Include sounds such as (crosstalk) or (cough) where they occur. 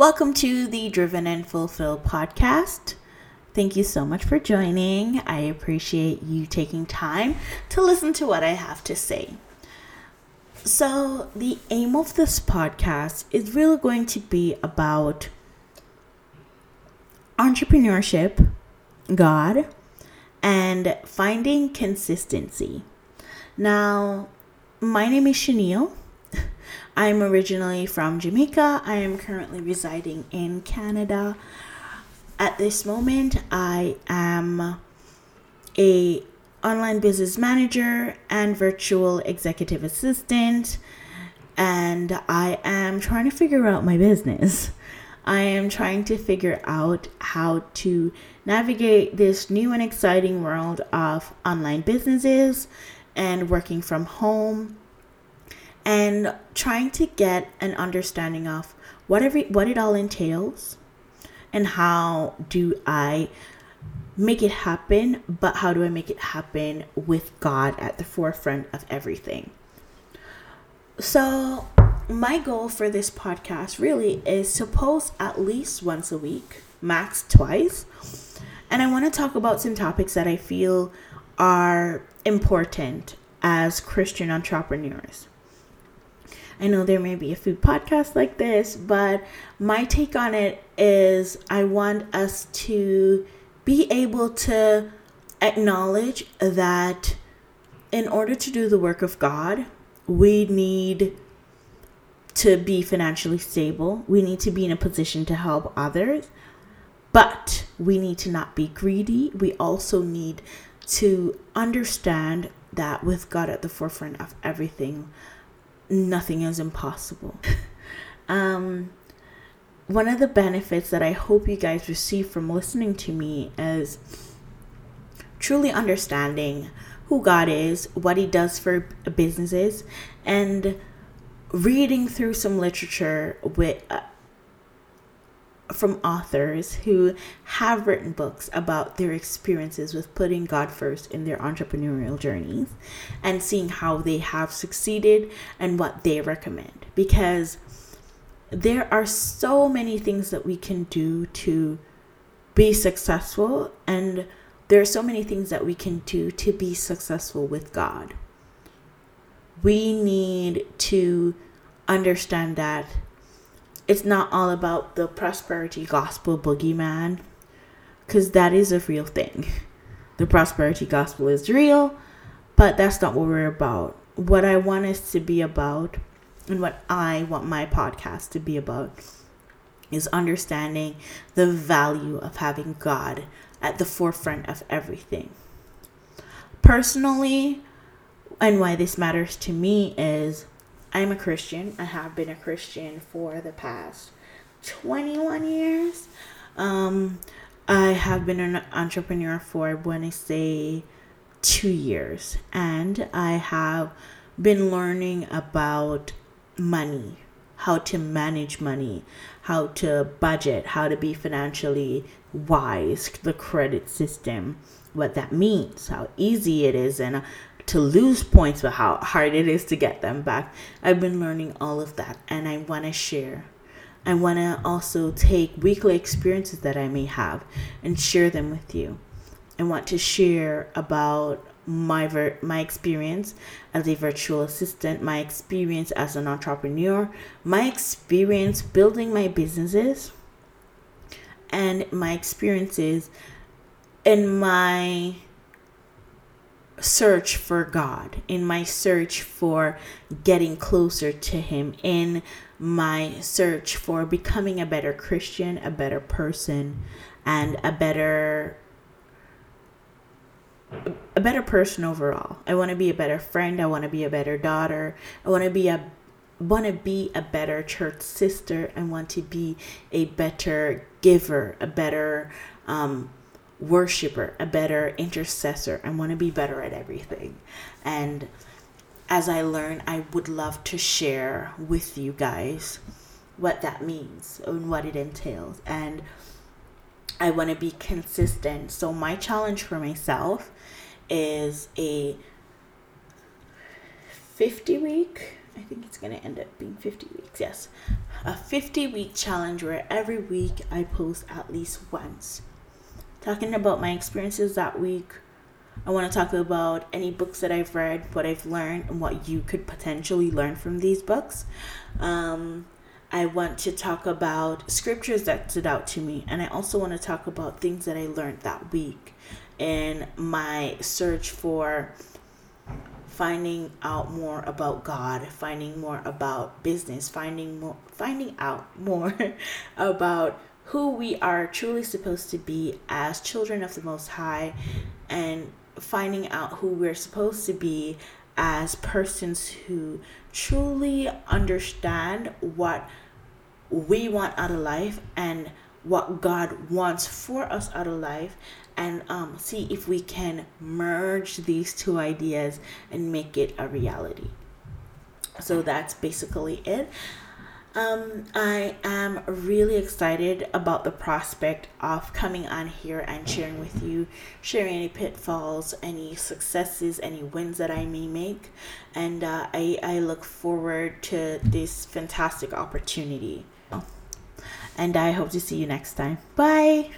Welcome to the Driven and Fulfilled podcast. Thank you so much for joining. I appreciate you taking time to listen to what I have to say. So, the aim of this podcast is really going to be about entrepreneurship, God, and finding consistency. Now, my name is Chanel. (laughs) I'm originally from Jamaica. I am currently residing in Canada. At this moment, I am a online business manager and virtual executive assistant and I am trying to figure out my business. I am trying to figure out how to navigate this new and exciting world of online businesses and working from home and trying to get an understanding of what every what it all entails and how do I make it happen, but how do I make it happen with God at the forefront of everything? So, my goal for this podcast really is to post at least once a week, max twice. And I want to talk about some topics that I feel are important as Christian entrepreneurs. I know there may be a food podcast like this, but my take on it is I want us to be able to acknowledge that in order to do the work of God, we need to be financially stable. We need to be in a position to help others. But we need to not be greedy. We also need to understand that with God at the forefront of everything, nothing is impossible. (laughs) um, one of the benefits that I hope you guys receive from listening to me is truly understanding who God is, what He does for businesses, and reading through some literature with uh, from authors who have written books about their experiences with putting God first in their entrepreneurial journeys and seeing how they have succeeded and what they recommend. Because there are so many things that we can do to be successful, and there are so many things that we can do to be successful with God. We need to understand that it's not all about the prosperity gospel boogeyman because that is a real thing. The prosperity gospel is real, but that's not what we're about. What I want us to be about and what I want my podcast to be about is understanding the value of having God at the forefront of everything. Personally, and why this matters to me is I'm a Christian. I have been a Christian for the past 21 years. Um, I have been an entrepreneur for, when I say, two years. And I have been learning about money, how to manage money, how to budget, how to be financially wise, the credit system, what that means, how easy it is, and to lose points, but how hard it is to get them back. I've been learning all of that and I want to share. I want to also take weekly experiences that I may have and share them with you. I want to share about my ver- my experience as a virtual assistant, my experience as an entrepreneur, my experience building my businesses, and my experiences in my search for God, in my search for getting closer to Him, in my search for becoming a better Christian, a better person, and a better a better person overall. I want to be a better friend, I want to be a better daughter. I want to be a want to be a better church sister. I want to be a better giver, a better um worshiper, a better intercessor. I want to be better at everything. And as I learn, I would love to share with you guys what that means and what it entails. And I want to be consistent. So, my challenge for myself is a 50 week I think it's going to end up being 50 weeks. Yes. A 50 week challenge where every week I post at least once. Talking about my experiences that week. I want to talk about any books that I've read, what I've learned, and what you could potentially learn from these books. Um, I want to talk about scriptures that stood out to me, and I also want to talk about things that I learned that week in my search for finding out more about God, finding more about business, finding more finding out more (laughs) about who we are truly supposed to be as children of the most high and finding out who we're supposed to be as persons who truly understand what we want out of life and what God wants for us out of life and um, see if we can merge these two ideas and make it a reality. So that's basically it. Um, I am really excited about the prospect of coming on here and sharing with you, sharing any pitfalls, any successes, any wins that I may make. And uh, I, I look forward to this fantastic opportunity. And I hope to see you next time. Bye.